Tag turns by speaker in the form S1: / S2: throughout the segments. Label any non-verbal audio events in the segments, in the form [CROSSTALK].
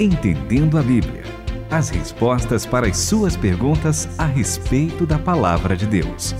S1: Entendendo a Bíblia. As respostas para as suas perguntas a respeito da palavra de Deus.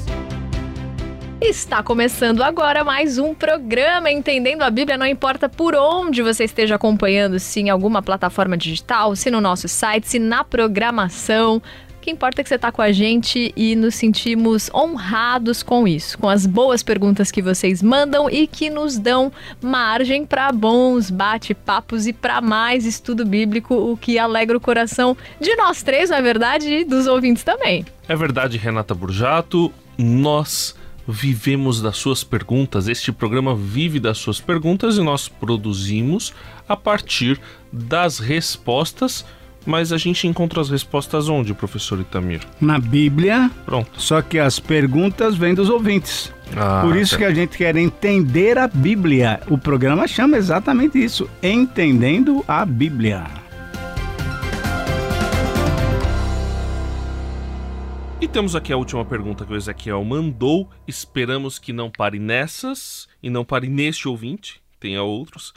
S2: Está começando agora mais um programa Entendendo a Bíblia, não importa por onde você esteja acompanhando, se em alguma plataforma digital, se no nosso site, se na programação. Que importa é que você está com a gente e nos sentimos honrados com isso, com as boas perguntas que vocês mandam e que nos dão margem para bons bate-papos e para mais estudo bíblico, o que alegra o coração de nós três, não é verdade, e dos ouvintes também.
S3: É verdade, Renata Burjato. Nós vivemos das suas perguntas. Este programa vive das suas perguntas e nós produzimos a partir das respostas mas a gente encontra as respostas onde, professor Itamir?
S4: Na Bíblia.
S3: Pronto.
S4: Só que as perguntas vêm dos ouvintes. Ah, Por isso que a gente quer entender a Bíblia. O programa chama exatamente isso: Entendendo a Bíblia.
S3: E temos aqui a última pergunta que o Ezequiel mandou. Esperamos que não pare nessas e não pare neste ouvinte, tenha outros.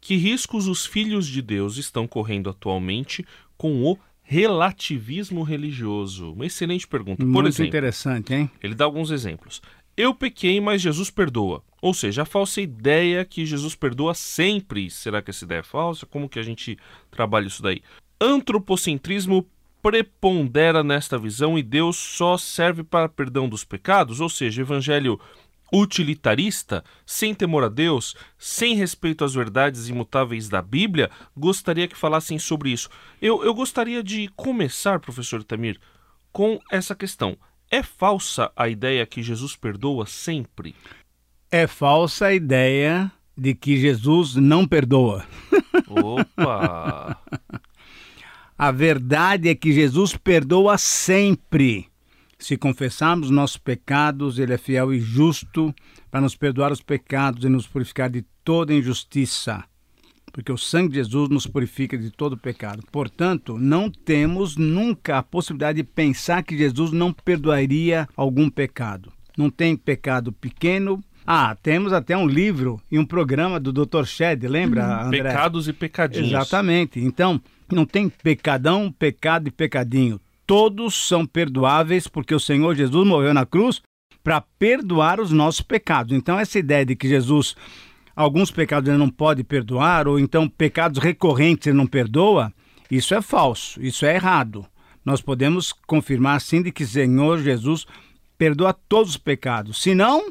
S3: Que riscos os filhos de Deus estão correndo atualmente com o relativismo religioso? Uma excelente pergunta.
S4: Muito Por exemplo, interessante, hein?
S3: Ele dá alguns exemplos. Eu pequei, mas Jesus perdoa. Ou seja, a falsa ideia que Jesus perdoa sempre. Será que essa ideia é falsa? Como que a gente trabalha isso daí? Antropocentrismo prepondera nesta visão e Deus só serve para perdão dos pecados? Ou seja, evangelho utilitarista, sem temor a Deus, sem respeito às verdades imutáveis da Bíblia, gostaria que falassem sobre isso. Eu, eu gostaria de começar, professor Tamir, com essa questão. É falsa a ideia que Jesus perdoa sempre?
S4: É falsa a ideia de que Jesus não perdoa.
S3: Opa! [LAUGHS]
S4: a verdade é que Jesus perdoa sempre. Se confessarmos nossos pecados, Ele é fiel e justo para nos perdoar os pecados e nos purificar de toda injustiça. Porque o sangue de Jesus nos purifica de todo pecado. Portanto, não temos nunca a possibilidade de pensar que Jesus não perdoaria algum pecado. Não tem pecado pequeno, ah, temos até um livro e um programa do Dr. Shed, lembra, uhum.
S3: André? Pecados e pecadinhos.
S4: Exatamente. Então, não tem pecadão, pecado e pecadinho todos são perdoáveis porque o Senhor Jesus morreu na cruz para perdoar os nossos pecados. Então, essa ideia de que Jesus, alguns pecados ele não pode perdoar, ou então pecados recorrentes ele não perdoa, isso é falso, isso é errado. Nós podemos confirmar sim de que o Senhor Jesus perdoa todos os pecados. Se não,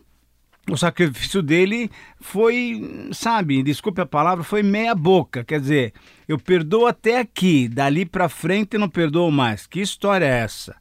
S4: o sacrifício dele foi, sabe, desculpe a palavra, foi meia boca. Quer dizer, eu perdoo até aqui, dali para frente não perdoo mais. Que história é essa?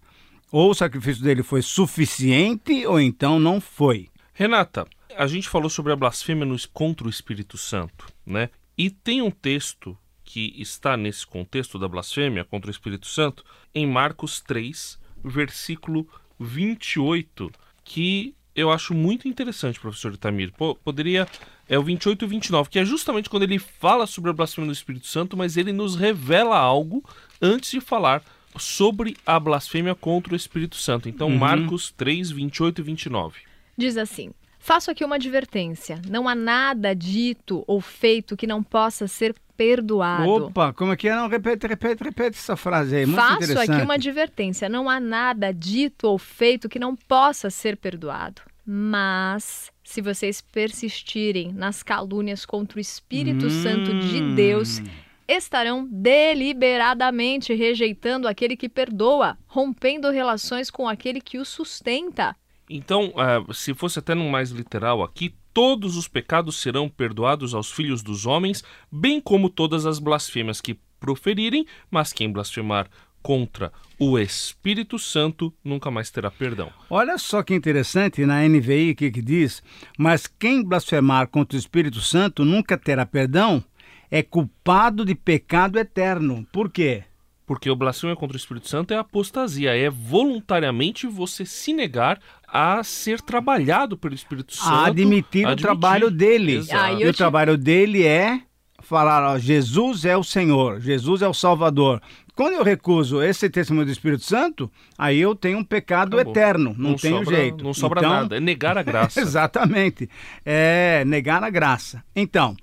S4: Ou o sacrifício dele foi suficiente ou então não foi.
S3: Renata, a gente falou sobre a blasfêmia contra o Espírito Santo, né? E tem um texto que está nesse contexto da blasfêmia contra o Espírito Santo em Marcos 3, versículo 28, que eu acho muito interessante, professor Itamir. Pô, poderia. É o 28 e 29, que é justamente quando ele fala sobre a blasfêmia do Espírito Santo, mas ele nos revela algo antes de falar sobre a blasfêmia contra o Espírito Santo. Então, uhum. Marcos 3, 28 e 29.
S2: Diz assim: Faço aqui uma advertência. Não há nada dito ou feito que não possa ser perdoado.
S4: Opa, como é que é? Não, repete, repete, repete essa frase aí. Muito
S2: Faço aqui uma advertência. Não há nada dito ou feito que não possa ser perdoado. Mas se vocês persistirem nas calúnias contra o Espírito hum. Santo de Deus, estarão deliberadamente rejeitando aquele que perdoa, rompendo relações com aquele que o sustenta.
S3: Então, uh, se fosse até no mais literal aqui, todos os pecados serão perdoados aos filhos dos homens, bem como todas as blasfêmias que proferirem, mas quem blasfemar contra o Espírito Santo nunca mais terá perdão.
S4: Olha só que interessante na NVI que, que diz: Mas quem blasfemar contra o Espírito Santo nunca terá perdão, é culpado de pecado eterno. Por quê?
S3: Porque o blasfêmia contra o Espírito Santo é apostasia, é voluntariamente você se negar a ser trabalhado pelo Espírito Santo.
S4: A admitir, admitir. o trabalho dele. Ah, e o te... trabalho dele é falar, ó, Jesus é o Senhor, Jesus é o Salvador. Quando eu recuso esse testemunho do Espírito Santo, aí eu tenho um pecado Acabou. eterno, não, não tenho
S3: sobra,
S4: jeito.
S3: Não sobra então, nada, é negar a [LAUGHS] graça.
S4: exatamente, é negar a graça. Então,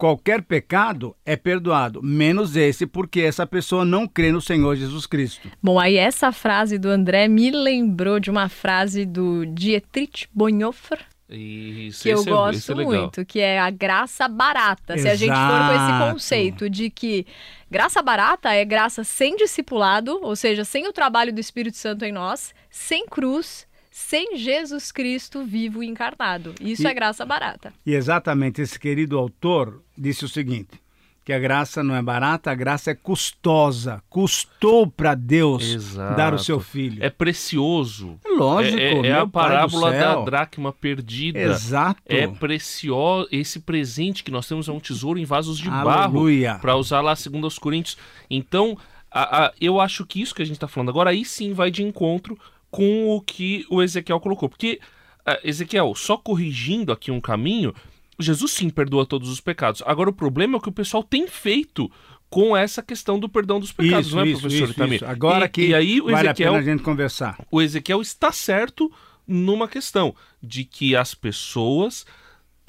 S4: qualquer pecado é perdoado, menos esse, porque essa pessoa não crê no Senhor Jesus Cristo.
S2: Bom, aí essa frase do André me lembrou de uma frase do Dietrich Bonhoeffer,
S3: Isso,
S2: que eu
S3: é-
S2: gosto
S3: é
S2: muito, que é a graça barata. Se a gente for com esse
S4: Exato.
S2: conceito de que graça barata é graça sem discipulado, ou seja, sem o trabalho do Espírito Santo em nós, sem cruz, sem Jesus Cristo vivo e encarnado. Isso
S4: E-
S2: é graça barata.
S4: E exatamente esse querido autor disse o seguinte: que a graça não é barata, a graça é custosa. Custou para Deus
S3: Exato.
S4: dar o seu filho.
S3: É precioso.
S4: lógico,
S3: É, é- é a
S4: Pai do
S3: parábola da dracma perdida.
S4: Exato.
S3: É precioso. Esse presente que nós temos é um tesouro em vasos de barro.
S4: Aleluia.
S3: Para usar lá segundo aos Coríntios. Então, a- a- eu acho que isso que a gente está falando agora, aí sim vai de encontro com o que o Ezequiel colocou. Porque, ah, Ezequiel, só corrigindo aqui um caminho, Jesus sim perdoa todos os pecados. Agora, o problema é o que o pessoal tem feito com essa questão do perdão dos pecados,
S4: Isso,
S3: não é,
S4: isso,
S3: professor
S4: isso,
S3: Itamir?
S4: isso. Agora
S3: e,
S4: que
S3: e aí o
S4: vale a pena a gente conversar.
S3: o Ezequiel está certo numa questão de que as pessoas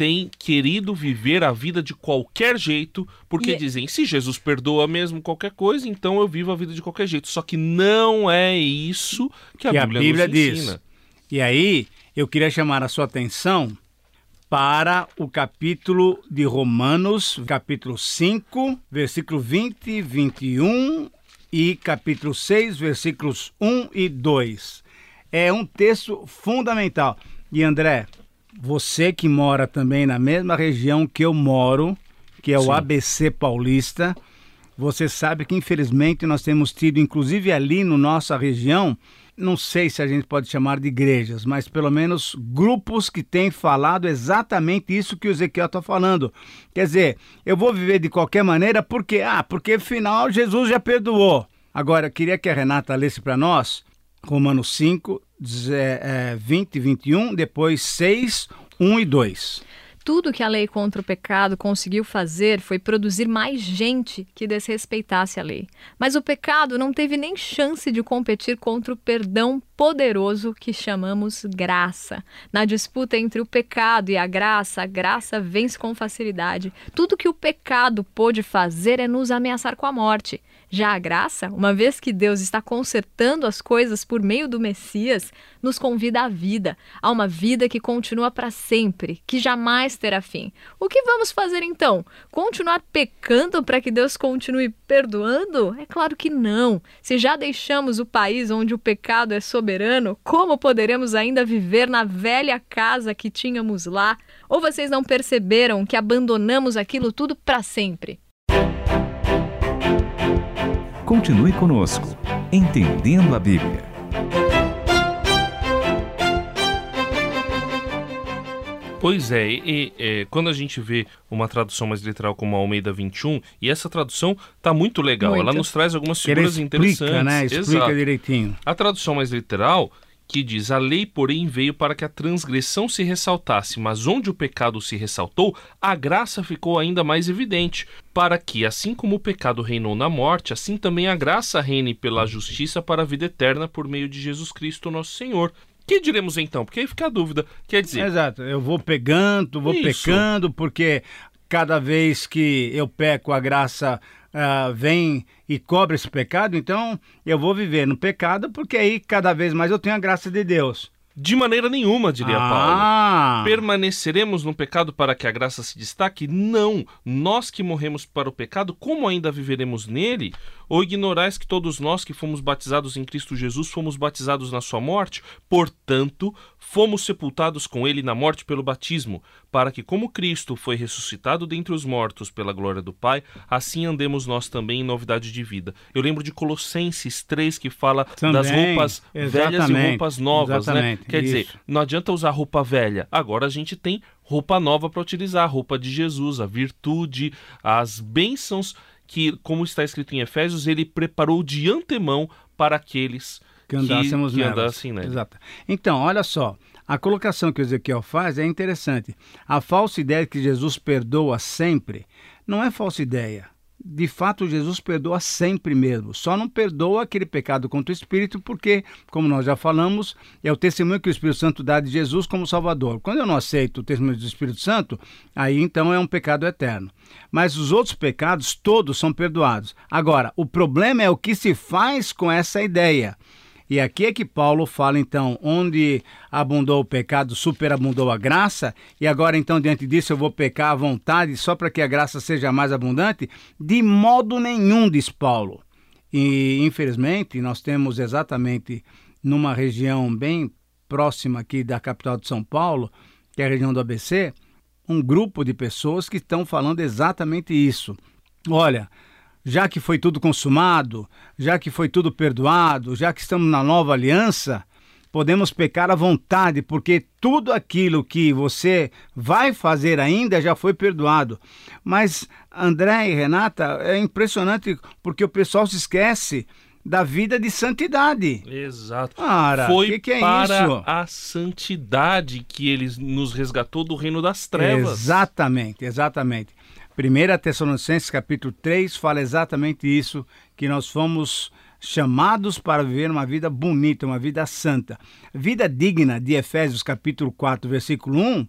S3: têm querido viver a vida de qualquer jeito, porque
S2: E-
S3: dizem, se Jesus perdoa mesmo qualquer coisa, então eu vivo a vida de qualquer jeito. Só que não é isso que a
S4: que
S3: Bíblia,
S4: a Bíblia
S3: nos
S4: diz.
S3: ensina.
S4: E aí, eu queria chamar a sua atenção para o capítulo de Romanos, capítulo 5, versículo 20, 21 e capítulo 6, versículos 1 e 2. É um texto fundamental. E André, você que mora também na mesma região que eu moro, que é o
S3: Sim.
S4: ABC Paulista, você sabe que infelizmente nós temos tido, inclusive ali na nossa região, não sei se a gente pode chamar de igrejas, mas pelo menos grupos que têm falado exatamente isso que o Ezequiel está falando. Quer dizer, eu vou viver de qualquer maneira porque, ah, porque afinal Jesus já perdoou. Agora, eu queria que a Renata lesse para nós Romanos 5, deze- eh, 20 e 21, depois 6, 1 e 2.
S2: Tudo que a lei contra o pecado conseguiu fazer foi produzir mais gente que desrespeitasse a lei. Mas o pecado não teve nem chance de competir contra o perdão poderoso que chamamos graça. Na disputa entre o pecado e a graça, a graça vence com facilidade. Tudo que o pecado pôde fazer é nos ameaçar com a morte. Já a graça, uma vez que Deus está consertando as coisas por meio do Messias, nos convida à vida, a uma vida que continua para sempre, que jamais terá fim. O que vamos fazer então? Continuar pecando para que Deus continue perdoando? É claro que não. Se já deixamos o país onde o pecado é soberano, como poderemos ainda viver na velha casa que tínhamos lá? Ou vocês não perceberam que abandonamos aquilo tudo para sempre?
S1: Continue conosco, Entendendo a Bíblia.
S3: Pois é, e, e, é, quando a gente vê uma tradução mais literal como a Almeida 21, e essa tradução tá muito legal,
S2: Muito.
S3: ela nos traz algumas
S4: Que ele
S3: figuras interessantes.
S4: explica, né? Explica
S3: Exato.
S4: direitinho.
S3: A tradução mais literal que diz: A lei, porém, veio para que a transgressão se ressaltasse, mas onde o pecado se ressaltou, a graça ficou ainda mais evidente, para que, assim como o pecado reinou na morte, assim também a graça reine pela justiça para a vida eterna por meio de Jesus Cristo, nosso Senhor. Que diremos então? Porque aí fica a dúvida. Quer dizer,
S4: Exato, eu vou pegando, vou
S3: Isso.
S4: pecando, porque cada vez que eu peco, a graça ah, vem e cobre esse pecado, então eu vou viver no pecado, porque aí cada vez mais eu tenho a graça de Deus.
S3: de maneira nenhuma, diria Paulo.
S4: ah,
S3: Permaneceremos no pecado para que a graça se destaque? Não. Nós que morremos para o pecado, como ainda viveremos nele? Ou ignorais que todos nós que fomos batizados em Cristo Jesus fomos batizados na sua morte? Portanto, fomos sepultados com ele na morte pelo batismo, para que, como Cristo foi ressuscitado dentre os mortos pela glória do Pai, assim andemos nós também em novidade de vida. Eu lembro de Colossenses 3 que fala das
S4: Também,
S3: roupas velhas e roupas novas, né? Quer dizer,
S4: isso.
S3: não adianta usar roupa velha. Agora a gente tem roupa nova para utilizar, a roupa de Jesus, a virtude, as bênçãos que, como está escrito em Efésios, ele preparou de antemão para aqueles
S4: que andássemos
S3: que
S4: nelas.
S3: andassem nele.
S4: Exato. Então, olha só, a colocação que o Ezequiel faz é interessante. A falsa ideia de que Jesus perdoa sempre não é falsa ideia. De fato Jesus perdoa sempre mesmo. Só não perdoa aquele pecado contra o Espírito, porque, como nós já falamos, é o testemunho que o Espírito Santo dá de Jesus como Salvador. Quando eu não aceito o testemunho do Espírito Santo, aí então é um pecado eterno. Mas os outros pecados todos são perdoados. Agora, o problema é o que se faz com essa ideia. E aqui é que Paulo fala, então, onde abundou o pecado, superabundou a graça, e agora, então, diante disso, eu vou pecar à vontade só para que a graça seja mais abundante? De modo nenhum, diz Paulo. E, infelizmente, nós temos exatamente numa região bem próxima aqui da capital de São Paulo, que é a região do ABC, um grupo de pessoas que estão falando exatamente isso. Olha, já que foi tudo consumado, já que foi tudo perdoado, já que estamos na nova aliança, podemos pecar à vontade, porque tudo aquilo que você vai fazer ainda já foi perdoado. Mas André e Renata, é impressionante porque o pessoal se esquece da vida de santidade.
S3: Exato.
S4: Cara,
S3: Foi
S4: que que é
S3: para
S4: isso?
S3: a santidade que ele nos resgatou do reino das trevas.
S4: Exatamente, exatamente. 1 Tessalonicenses capítulo 3 fala exatamente isso, que nós fomos chamados para viver uma vida bonita, uma vida santa. Vida digna de Efésios capítulo 4, versículo 1,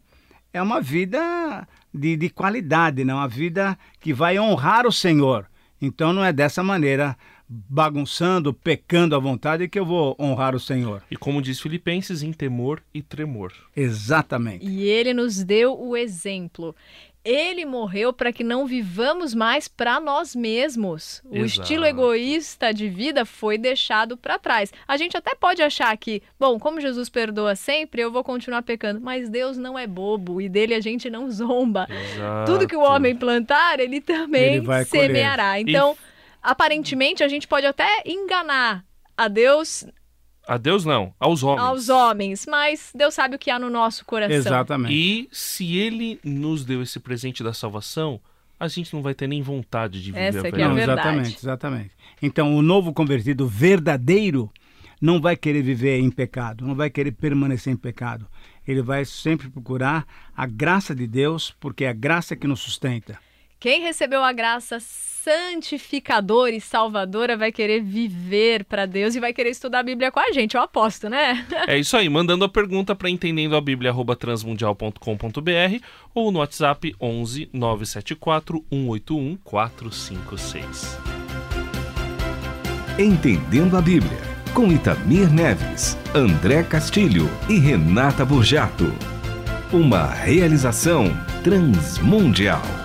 S4: é uma vida de, de qualidade, né? uma vida que vai honrar o Senhor. Então não é dessa maneira, bagunçando, pecando à vontade, que eu vou honrar o Senhor.
S3: E como diz Filipenses, em temor e tremor.
S4: Exatamente.
S2: E ele nos deu o exemplo. Ele morreu para que não vivamos mais para nós mesmos. O
S3: Exato.
S2: estilo egoísta de vida foi deixado para trás. A gente até pode achar que, bom, como Jesus perdoa sempre, eu vou continuar pecando. Mas Deus não é bobo e dele a gente não zomba.
S3: Exato.
S2: Tudo que o homem plantar, ele também
S4: Ele vai colher.
S2: semeará. Então, aparentemente, a gente pode até enganar a Deus,
S3: A Deus não, aos homens.
S2: aos homens, mas Deus sabe o que há no nosso coração.
S4: Exatamente.
S3: E se ele nos deu esse presente da salvação, a gente não vai ter nem vontade de viver
S2: Essa
S3: a
S2: é a
S4: Não,
S3: verdade.
S2: verdade.
S4: exatamente, exatamente. Então, o novo convertido verdadeiro não vai querer viver em pecado, não vai querer permanecer em pecado. Ele vai sempre procurar a graça de Deus, porque é a graça que nos sustenta.
S2: Quem recebeu a graça santificadora e salvadora vai querer viver para Deus e vai querer estudar a Bíblia com a gente, eu aposto, né? [LAUGHS]
S3: É isso aí, mandando a pergunta para entendendo a Bíblia transmundial.com.br ou no WhatsApp 11 974 181 456.
S1: Entendendo a Bíblia, com Itamir Neves, André Castilho e Renata Burjato. Uma realização transmundial.